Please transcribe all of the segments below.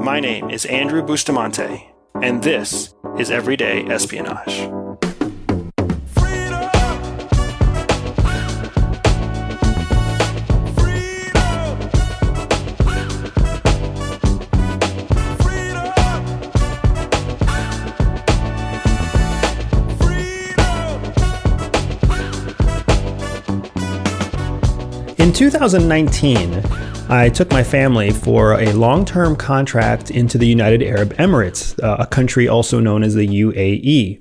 My name is Andrew Bustamante, and this is Everyday Espionage. In 2019, I took my family for a long term contract into the United Arab Emirates, uh, a country also known as the UAE.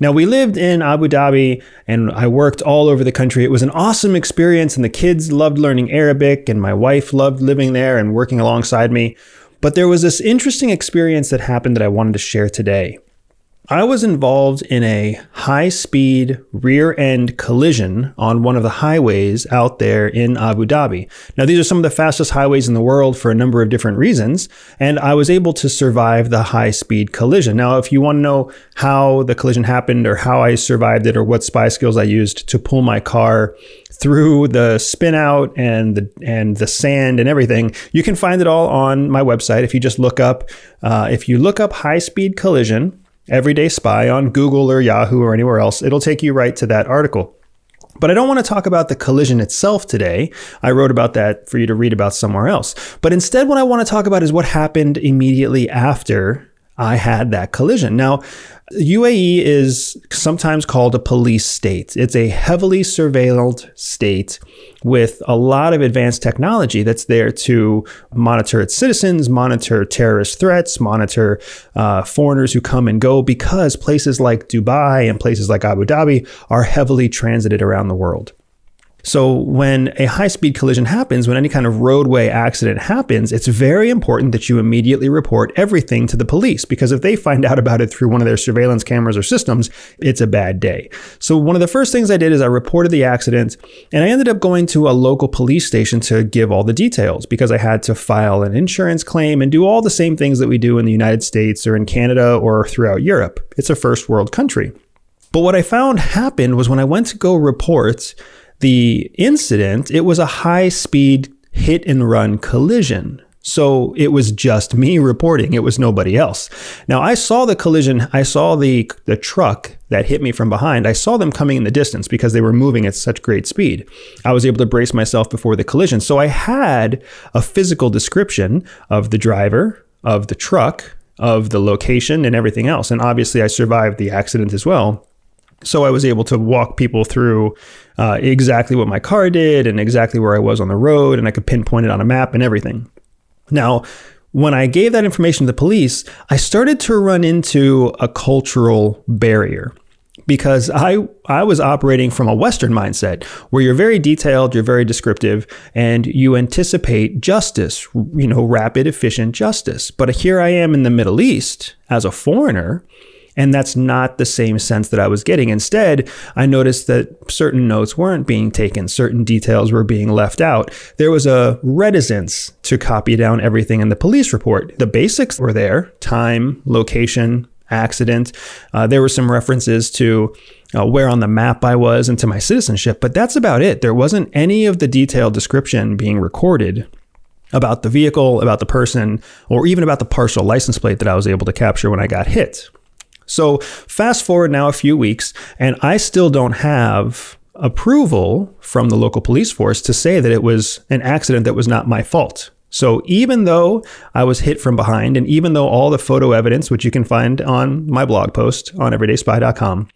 Now, we lived in Abu Dhabi and I worked all over the country. It was an awesome experience, and the kids loved learning Arabic, and my wife loved living there and working alongside me. But there was this interesting experience that happened that I wanted to share today. I was involved in a high speed rear end collision on one of the highways out there in Abu Dhabi. Now, these are some of the fastest highways in the world for a number of different reasons, and I was able to survive the high speed collision. Now, if you want to know how the collision happened or how I survived it or what spy skills I used to pull my car through the spin out and the and the sand and everything. You can find it all on my website if you just look up uh, if you look up high speed collision Everyday Spy on Google or Yahoo or anywhere else, it'll take you right to that article. But I don't want to talk about the collision itself today. I wrote about that for you to read about somewhere else. But instead, what I want to talk about is what happened immediately after I had that collision. Now, UAE is sometimes called a police state. It's a heavily surveilled state with a lot of advanced technology that's there to monitor its citizens, monitor terrorist threats, monitor uh, foreigners who come and go, because places like Dubai and places like Abu Dhabi are heavily transited around the world. So when a high speed collision happens, when any kind of roadway accident happens, it's very important that you immediately report everything to the police because if they find out about it through one of their surveillance cameras or systems, it's a bad day. So one of the first things I did is I reported the accident and I ended up going to a local police station to give all the details because I had to file an insurance claim and do all the same things that we do in the United States or in Canada or throughout Europe. It's a first world country. But what I found happened was when I went to go report the incident, it was a high speed hit and run collision. So it was just me reporting. It was nobody else. Now I saw the collision. I saw the the truck that hit me from behind. I saw them coming in the distance because they were moving at such great speed. I was able to brace myself before the collision. So I had a physical description of the driver, of the truck, of the location and everything else. And obviously I survived the accident as well. So I was able to walk people through uh, exactly what my car did and exactly where I was on the road, and I could pinpoint it on a map and everything. Now, when I gave that information to the police, I started to run into a cultural barrier because I I was operating from a Western mindset where you're very detailed, you're very descriptive, and you anticipate justice, you know, rapid, efficient justice. But here I am in the Middle East as a foreigner and that's not the same sense that I was getting. Instead, I noticed that certain notes weren't being taken, certain details were being left out. There was a reticence to copy down everything in the police report. The basics were there time, location, accident. Uh, there were some references to uh, where on the map I was and to my citizenship, but that's about it. There wasn't any of the detailed description being recorded about the vehicle, about the person, or even about the partial license plate that I was able to capture when I got hit. So fast forward now a few weeks, and I still don't have approval from the local police force to say that it was an accident that was not my fault. So even though I was hit from behind, and even though all the photo evidence, which you can find on my blog post on everydayspy.com,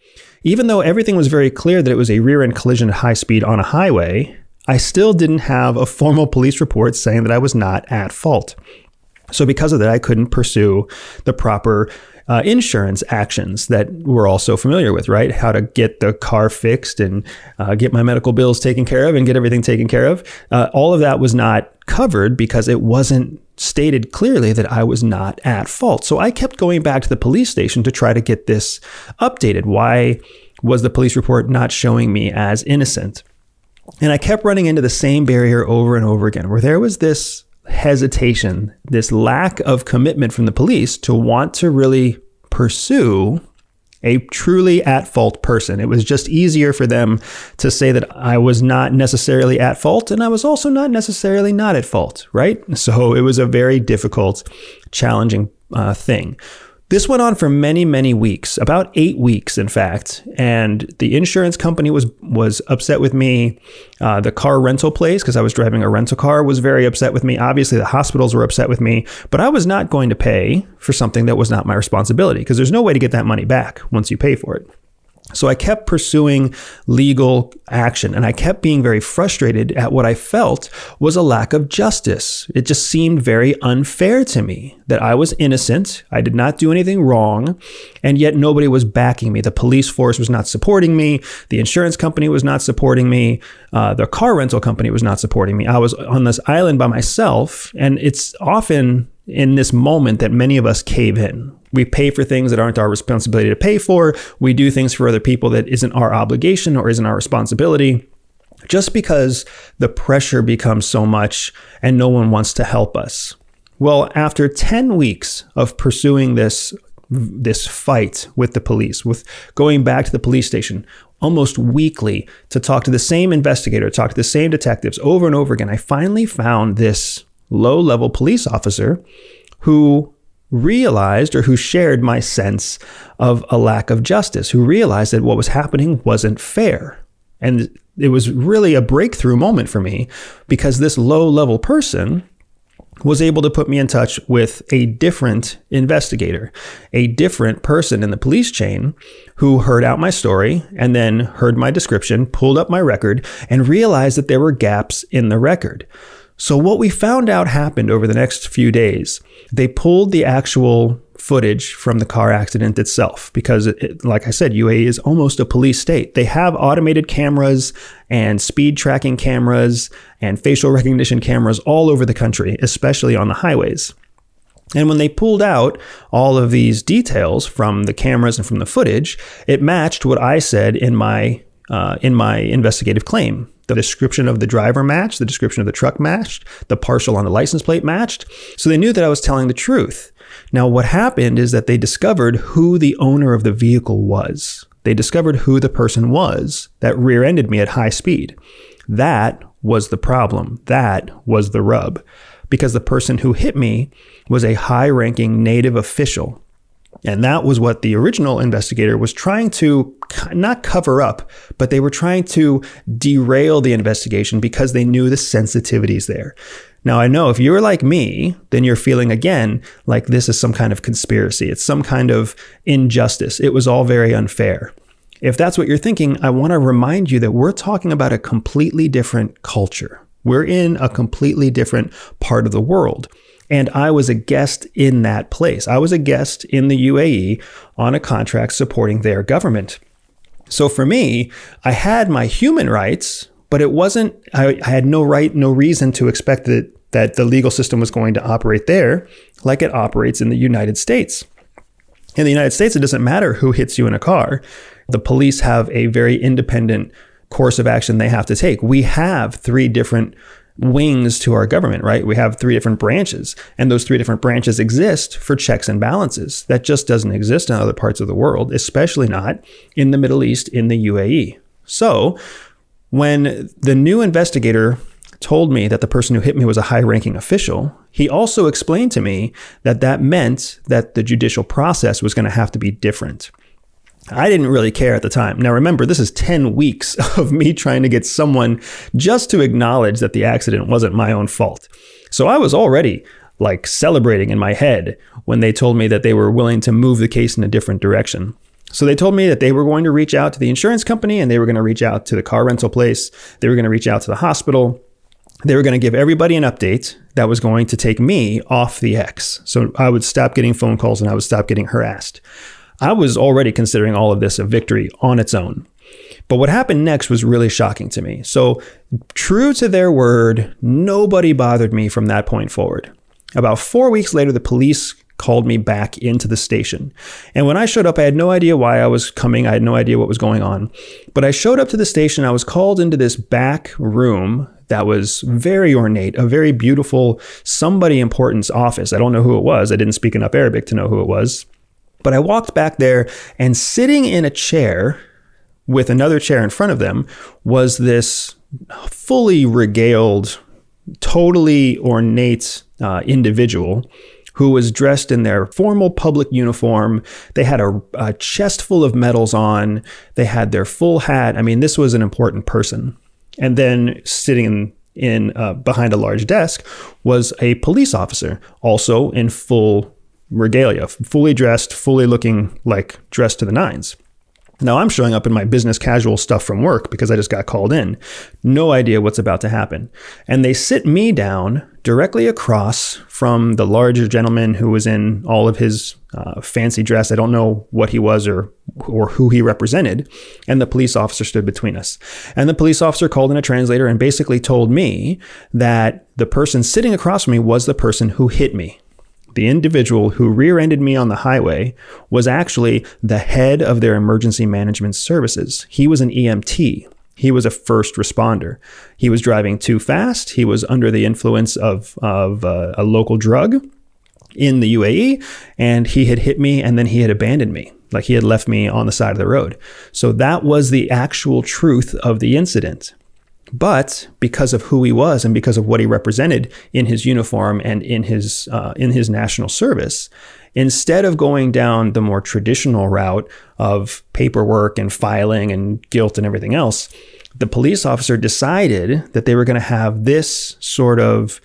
even though everything was very clear that it was a rear end collision at high speed on a highway, I still didn't have a formal police report saying that I was not at fault. So because of that, I couldn't pursue the proper uh, insurance actions that we're all so familiar with, right? How to get the car fixed and uh, get my medical bills taken care of and get everything taken care of. Uh, all of that was not covered because it wasn't stated clearly that I was not at fault. So I kept going back to the police station to try to get this updated. Why was the police report not showing me as innocent? And I kept running into the same barrier over and over again, where there was this hesitation, this lack of commitment from the police to want to really pursue a truly at fault person. It was just easier for them to say that I was not necessarily at fault and I was also not necessarily not at fault, right? So it was a very difficult, challenging uh, thing. This went on for many, many weeks, about eight weeks, in fact. And the insurance company was was upset with me. Uh, the car rental place, because I was driving a rental car, was very upset with me. Obviously, the hospitals were upset with me. But I was not going to pay for something that was not my responsibility, because there's no way to get that money back once you pay for it. So I kept pursuing legal action and I kept being very frustrated at what I felt was a lack of justice. It just seemed very unfair to me that I was innocent. I did not do anything wrong. And yet nobody was backing me. The police force was not supporting me. The insurance company was not supporting me. Uh, the car rental company was not supporting me. I was on this island by myself. And it's often in this moment that many of us cave in we pay for things that aren't our responsibility to pay for. We do things for other people that isn't our obligation or isn't our responsibility just because the pressure becomes so much and no one wants to help us. Well, after 10 weeks of pursuing this this fight with the police, with going back to the police station almost weekly to talk to the same investigator, talk to the same detectives over and over again, I finally found this low-level police officer who realized or who shared my sense of a lack of justice, who realized that what was happening wasn't fair. And it was really a breakthrough moment for me because this low level person was able to put me in touch with a different investigator, a different person in the police chain who heard out my story and then heard my description, pulled up my record, and realized that there were gaps in the record. So, what we found out happened over the next few days, they pulled the actual footage from the car accident itself because, it, like I said, UAE is almost a police state. They have automated cameras and speed tracking cameras and facial recognition cameras all over the country, especially on the highways. And when they pulled out all of these details from the cameras and from the footage, it matched what I said in my uh, in my investigative claim. The description of the driver matched, the description of the truck matched, the partial on the license plate matched. So they knew that I was telling the truth. Now, what happened is that they discovered who the owner of the vehicle was. They discovered who the person was that rear ended me at high speed. That was the problem. That was the rub. Because the person who hit me was a high ranking native official and that was what the original investigator was trying to not cover up, but they were trying to derail the investigation because they knew the sensitivities there. Now, I know if you're like me, then you're feeling again like this is some kind of conspiracy. It's some kind of injustice. It was all very unfair. If that's what you're thinking, I want to remind you that we're talking about a completely different culture. We're in a completely different part of the world. And I was a guest in that place. I was a guest in the UAE on a contract supporting their government. So for me, I had my human rights, but it wasn't, I, I had no right, no reason to expect that, that the legal system was going to operate there like it operates in the United States. In the United States, it doesn't matter who hits you in a car. The police have a very independent course of action they have to take. We have three different wings to our government, right? We have three different branches, and those three different branches exist for checks and balances. That just doesn't exist in other parts of the world, especially not in the Middle East, in the UAE. So, when the new investigator told me that the person who hit me was a high ranking official, he also explained to me that that meant that the judicial process was going to have to be different. I didn't really care at the time. Now, remember, this is 10 weeks of me trying to get someone just to acknowledge that the accident wasn't my own fault. So I was already like celebrating in my head when they told me that they were willing to move the case in a different direction. So they told me that they were going to reach out to the insurance company and they were going to reach out to the car rental place. They were going to reach out to the hospital. They were going to give everybody an update that was going to take me off the X. So I would stop getting phone calls and I would stop getting harassed. I was already considering all of this a victory on its own. But what happened next was really shocking to me. So, true to their word, nobody bothered me from that point forward. About four weeks later, the police called me back into the station. And when I showed up, I had no idea why I was coming. I had no idea what was going on. But I showed up to the station. I was called into this back room that was very ornate, a very beautiful, somebody important's office. I don't know who it was. I didn't speak enough Arabic to know who it was. But I walked back there and sitting in a chair with another chair in front of them was this fully regaled, totally ornate uh, individual who was dressed in their formal public uniform. They had a, a chest full of medals on. They had their full hat. I mean, this was an important person. And then sitting in, in uh, behind a large desk was a police officer, also in full regalia, fully dressed, fully looking like dressed to the nines. Now I'm showing up in my business casual stuff from work because I just got called in. No idea what's about to happen. And they sit me down directly across from the larger gentleman who was in all of his uh, fancy dress. I don't know what he was or or who he represented. And the police officer stood between us. And the police officer called in a translator and basically told me that the person sitting across from me was the person who hit me the individual who rear ended me on the highway was actually the head of their emergency management services. He was an EMT. He was a first responder. He was driving too fast. He was under the influence of, of uh, a local drug in the UAE, and he had hit me and then he had abandoned me. Like he had left me on the side of the road. So that was the actual truth of the incident. But because of who he was and because of what he represented in his uniform and in his uh, in his national service, instead of going down the more traditional route of paperwork and filing and guilt and everything else, the police officer decided that they were going to have this sort of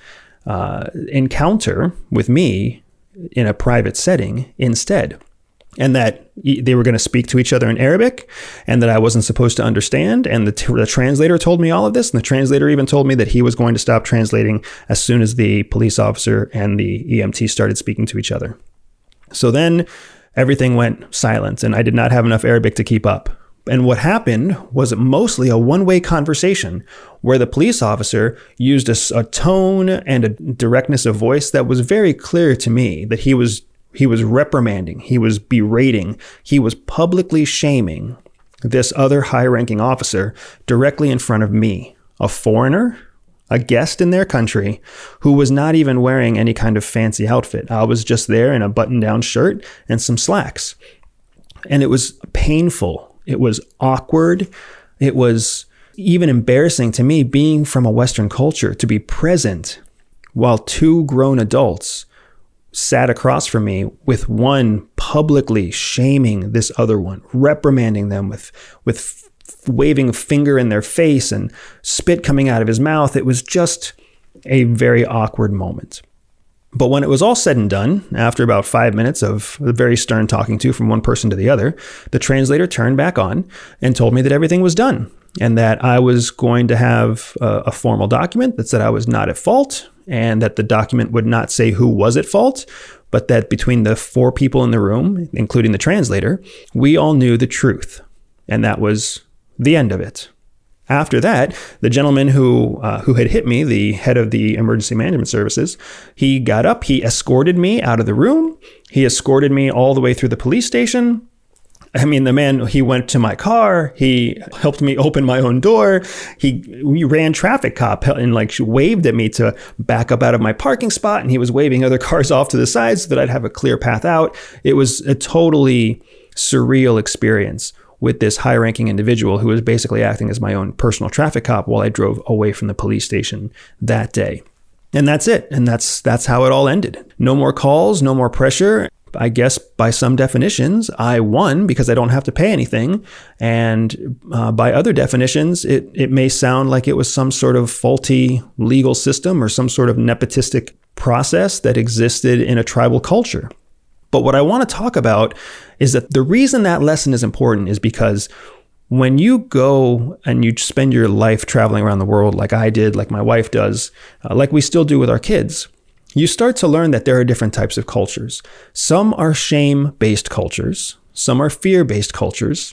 uh, encounter with me in a private setting instead and that they were going to speak to each other in Arabic and that I wasn't supposed to understand. And the, t- the, translator told me all of this. And the translator even told me that he was going to stop translating as soon as the police officer and the EMT started speaking to each other. So then everything went silent and I did not have enough Arabic to keep up. And what happened was mostly a one way conversation where the police officer used a, a tone and a directness of voice that was very clear to me that he was he was reprimanding, he was berating, he was publicly shaming this other high ranking officer directly in front of me, a foreigner, a guest in their country who was not even wearing any kind of fancy outfit. I was just there in a button down shirt and some slacks. And it was painful. It was awkward. It was even embarrassing to me being from a Western culture to be present while two grown adults sat across from me with one publicly shaming this other one, reprimanding them with with waving a finger in their face and spit coming out of his mouth. It was just a very awkward moment. But when it was all said and done, after about five minutes of very stern talking to from one person to the other, the translator turned back on and told me that everything was done and that I was going to have a, a formal document that said I was not at fault and that the document would not say who was at fault, but that between the four people in the room, including the translator, we all knew the truth. And that was the end of it. After that, the gentleman who uh, who had hit me, the head of the emergency management services, he got up, he escorted me out of the room, he escorted me all the way through the police station, I mean, the man, he went to my car. He helped me open my own door. He, we ran traffic cop and like waved at me to back up out of my parking spot. And he was waving other cars off to the side so that I'd have a clear path out. It was a totally surreal experience with this high ranking individual who was basically acting as my own personal traffic cop while I drove away from the police station that day. And that's it. And that's that's how it all ended. No more calls, no more pressure. I guess by some definitions, I won because I don't have to pay anything. And uh, by other definitions, it, it may sound like it was some sort of faulty legal system or some sort of nepotistic process that existed in a tribal culture. But what I want to talk about is that the reason that lesson is important is because when you go and you spend your life traveling around the world, like I did, like my wife does, uh, like we still do with our kids, you start to learn that there are different types of cultures. Some are shame based cultures, some are fear based cultures,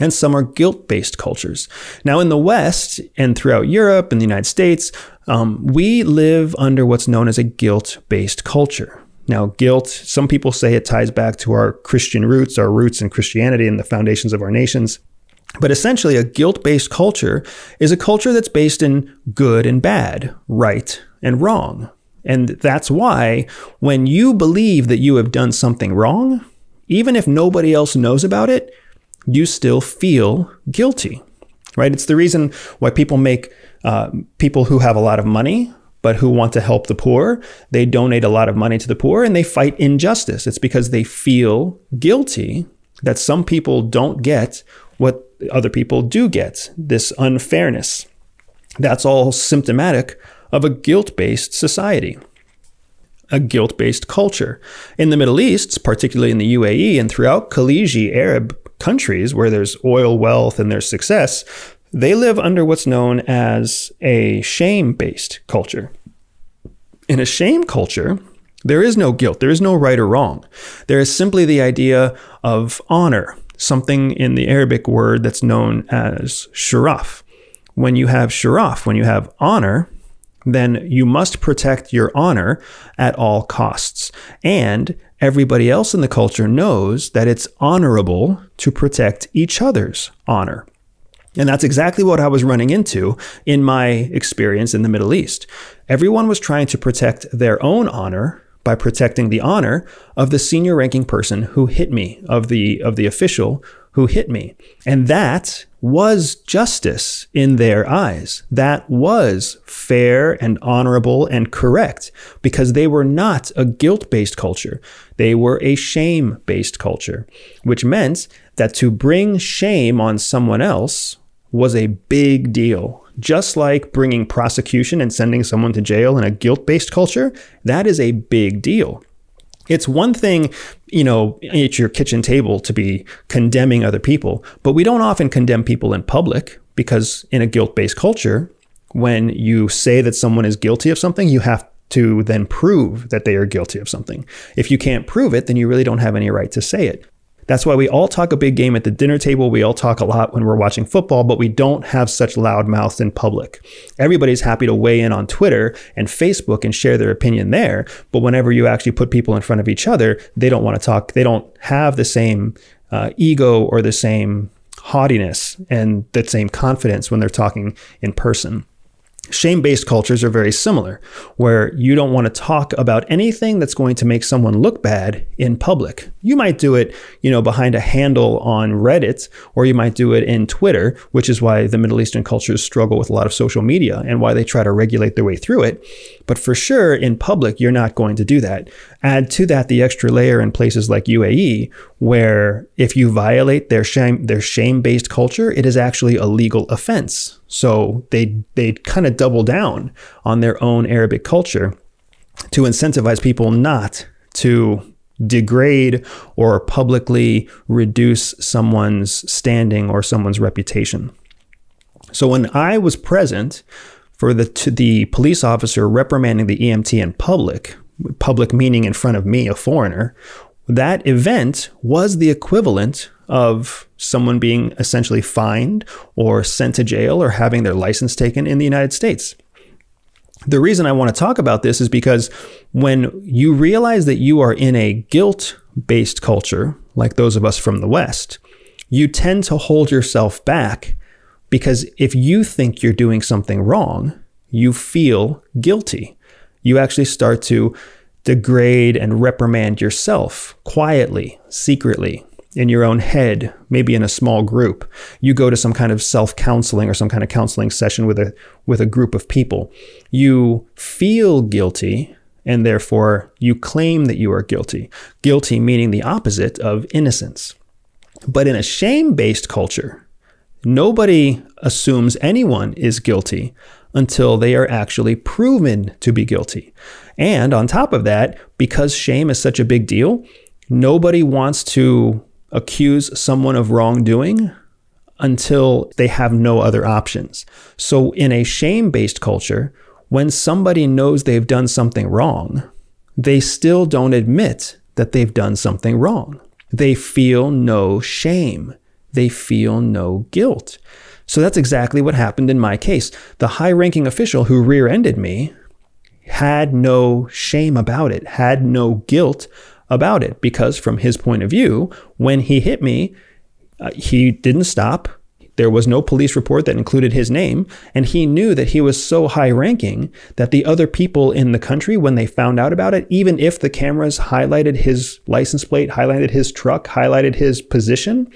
and some are guilt based cultures. Now, in the West and throughout Europe and the United States, um, we live under what's known as a guilt based culture. Now, guilt, some people say it ties back to our Christian roots, our roots in Christianity and the foundations of our nations. But essentially, a guilt based culture is a culture that's based in good and bad, right and wrong. And that's why when you believe that you have done something wrong, even if nobody else knows about it, you still feel guilty, right? It's the reason why people make uh, people who have a lot of money but who want to help the poor, they donate a lot of money to the poor and they fight injustice. It's because they feel guilty that some people don't get what other people do get, this unfairness. That's all symptomatic of a guilt based society, a guilt based culture. In the Middle East, particularly in the UAE and throughout Khaliji Arab countries where there's oil wealth and there's success, they live under what's known as a shame based culture. In a shame culture, there is no guilt, there is no right or wrong. There is simply the idea of honor, something in the Arabic word that's known as sharaf. When you have sharaf, when you have honor, then you must protect your honor at all costs. And everybody else in the culture knows that it's honorable to protect each other's honor. And that's exactly what I was running into in my experience in the Middle East. Everyone was trying to protect their own honor by protecting the honor of the senior ranking person who hit me, of the of the official who hit me. And that was justice in their eyes. That was fair and honorable and correct because they were not a guilt based culture. They were a shame based culture, which meant that to bring shame on someone else was a big deal. Just like bringing prosecution and sending someone to jail in a guilt based culture, that is a big deal. It's one thing, you know, at your kitchen table to be condemning other people, but we don't often condemn people in public because in a guilt based culture, when you say that someone is guilty of something, you have to then prove that they are guilty of something. If you can't prove it, then you really don't have any right to say it. That's why we all talk a big game at the dinner table. We all talk a lot when we're watching football, but we don't have such loud mouths in public. Everybody's happy to weigh in on Twitter and Facebook and share their opinion there. But whenever you actually put people in front of each other, they don't want to talk. They don't have the same uh, ego or the same haughtiness and the same confidence when they're talking in person. Shame based cultures are very similar, where you don't want to talk about anything that's going to make someone look bad in public. You might do it, you know, behind a handle on Reddit, or you might do it in Twitter, which is why the Middle Eastern cultures struggle with a lot of social media and why they try to regulate their way through it. But for sure, in public, you're not going to do that. Add to that the extra layer in places like UAE, where if you violate their shame their shame based culture, it is actually a legal offense. So they they kind of double down on their own Arabic culture to incentivize people not to degrade or publicly reduce someone's standing or someone's reputation. So when I was present for the the police officer reprimanding the EMT in public, public meaning in front of me, a foreigner, that event was the equivalent of someone being essentially fined or sent to jail or having their license taken in the United States. The reason I want to talk about this is because when you realize that you are in a guilt based culture, like those of us from the West, you tend to hold yourself back because if you think you're doing something wrong, you feel guilty. You actually start to degrade and reprimand yourself quietly, secretly, in your own head, maybe in a small group. You go to some kind of self-counseling or some kind of counseling session with a with a group of people. You feel guilty and therefore you claim that you are guilty. Guilty meaning the opposite of innocence. But in a shame-based culture, Nobody assumes anyone is guilty until they are actually proven to be guilty. And on top of that, because shame is such a big deal, nobody wants to accuse someone of wrongdoing until they have no other options. So, in a shame based culture, when somebody knows they've done something wrong, they still don't admit that they've done something wrong. They feel no shame they feel no guilt. So that's exactly what happened in my case. The high ranking official who rear ended me had no shame about it, had no guilt about it, because from his point of view, when he hit me, uh, he didn't stop. There was no police report that included his name, and he knew that he was so high ranking that the other people in the country, when they found out about it, even if the cameras highlighted his license plate, highlighted his truck, highlighted his position,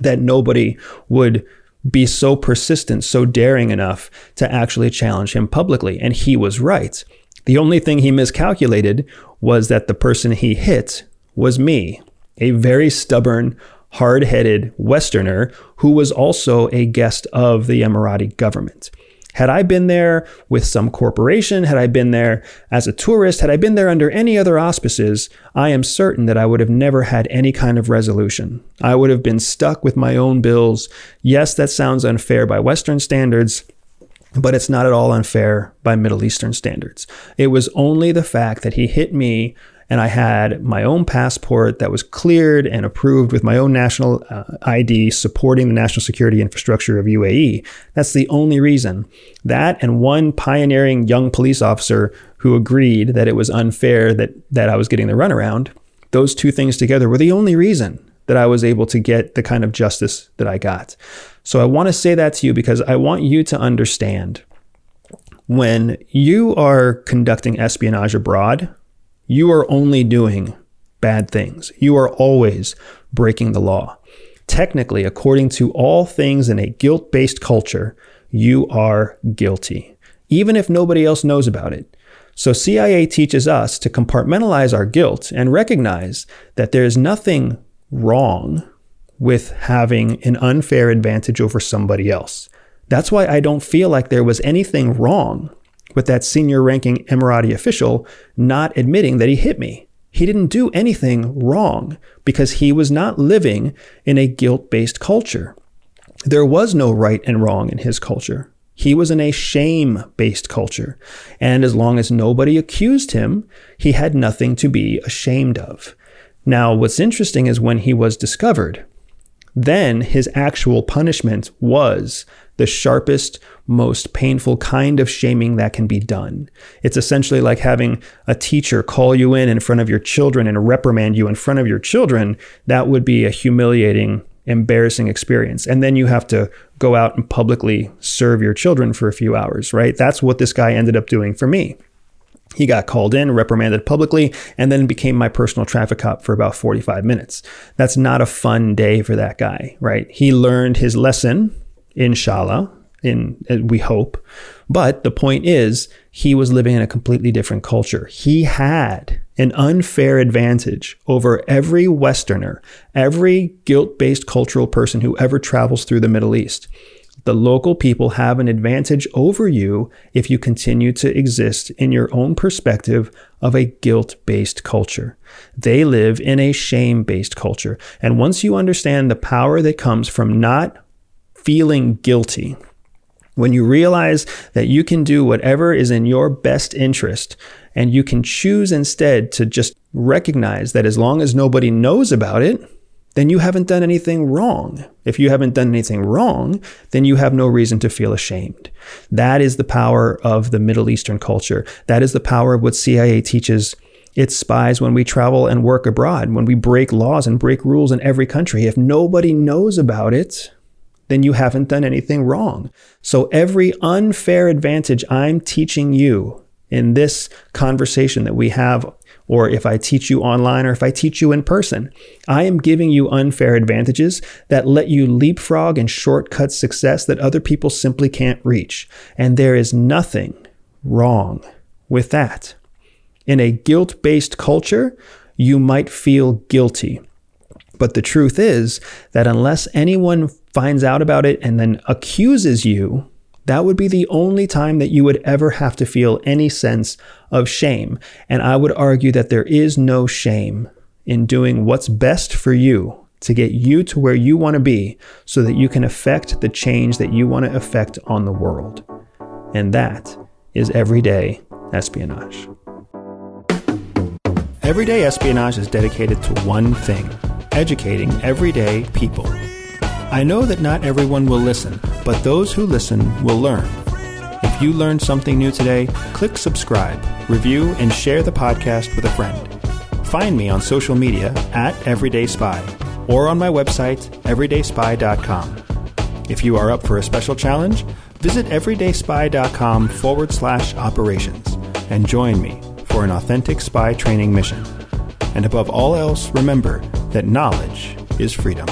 that nobody would be so persistent, so daring enough to actually challenge him publicly. And he was right. The only thing he miscalculated was that the person he hit was me, a very stubborn, hard headed Westerner who was also a guest of the Emirati government. Had I been there with some corporation, had I been there as a tourist, had I been there under any other auspices, I am certain that I would have never had any kind of resolution. I would have been stuck with my own bills. Yes, that sounds unfair by Western standards, but it's not at all unfair by Middle Eastern standards. It was only the fact that he hit me and I had my own passport that was cleared and approved with my own national uh, ID supporting the national security infrastructure of UAE. That's the only reason. That and one pioneering young police officer who agreed that it was unfair that, that I was getting the runaround. Those two things together were the only reason that I was able to get the kind of justice that I got. So I want to say that to you because I want you to understand when you are conducting espionage abroad, you are only doing bad things. You are always breaking the law. Technically, according to all things in a guilt based culture, you are guilty, even if nobody else knows about it. So, CIA teaches us to compartmentalize our guilt and recognize that there is nothing wrong with having an unfair advantage over somebody else. That's why I don't feel like there was anything wrong with that senior ranking Emirati official not admitting that he hit me. He didn't do anything wrong because he was not living in a guilt based culture. There was no right and wrong in his culture. He was in a shame based culture. And as long as nobody accused him, he had nothing to be ashamed of. Now, what's interesting is when he was discovered, then his actual punishment was the sharpest, most painful kind of shaming that can be done. It's essentially like having a teacher call you in in front of your children and reprimand you in front of your children. That would be a humiliating, embarrassing experience. And then you have to go out and publicly serve your children for a few hours, right? That's what this guy ended up doing for me. He got called in, reprimanded publicly, and then became my personal traffic cop for about 45 minutes. That's not a fun day for that guy, right? He learned his lesson inshallah, in uh, we hope. But the point is, he was living in a completely different culture. He had an unfair advantage over every Westerner, every guilt based cultural person who ever travels through the Middle East. The local people have an advantage over you if you continue to exist in your own perspective of a guilt based culture. They live in a shame based culture. And once you understand the power that comes from not feeling guilty, when you realize that you can do whatever is in your best interest and you can choose instead to just recognize that as long as nobody knows about it, then you haven't done anything wrong. If you haven't done anything wrong, then you have no reason to feel ashamed. That is the power of the Middle Eastern culture. That is the power of what CIA teaches its spies when we travel and work abroad, when we break laws and break rules in every country. If nobody knows about it, then you haven't done anything wrong. So every unfair advantage I'm teaching you in this conversation that we have, or if I teach you online or if I teach you in person, I am giving you unfair advantages that let you leapfrog and shortcut success that other people simply can't reach. And there is nothing wrong with that. In a guilt based culture, you might feel guilty. But the truth is that unless anyone finds out about it and then accuses you, that would be the only time that you would ever have to feel any sense of shame. And I would argue that there is no shame in doing what's best for you to get you to where you want to be so that you can affect the change that you want to affect on the world. And that is everyday espionage. Everyday espionage is dedicated to one thing educating everyday people. I know that not everyone will listen, but those who listen will learn. If you learned something new today, click subscribe, review, and share the podcast with a friend. Find me on social media at Everyday Spy or on my website, everydayspy.com. If you are up for a special challenge, visit everydayspy.com forward slash operations and join me for an authentic spy training mission. And above all else, remember that knowledge is freedom.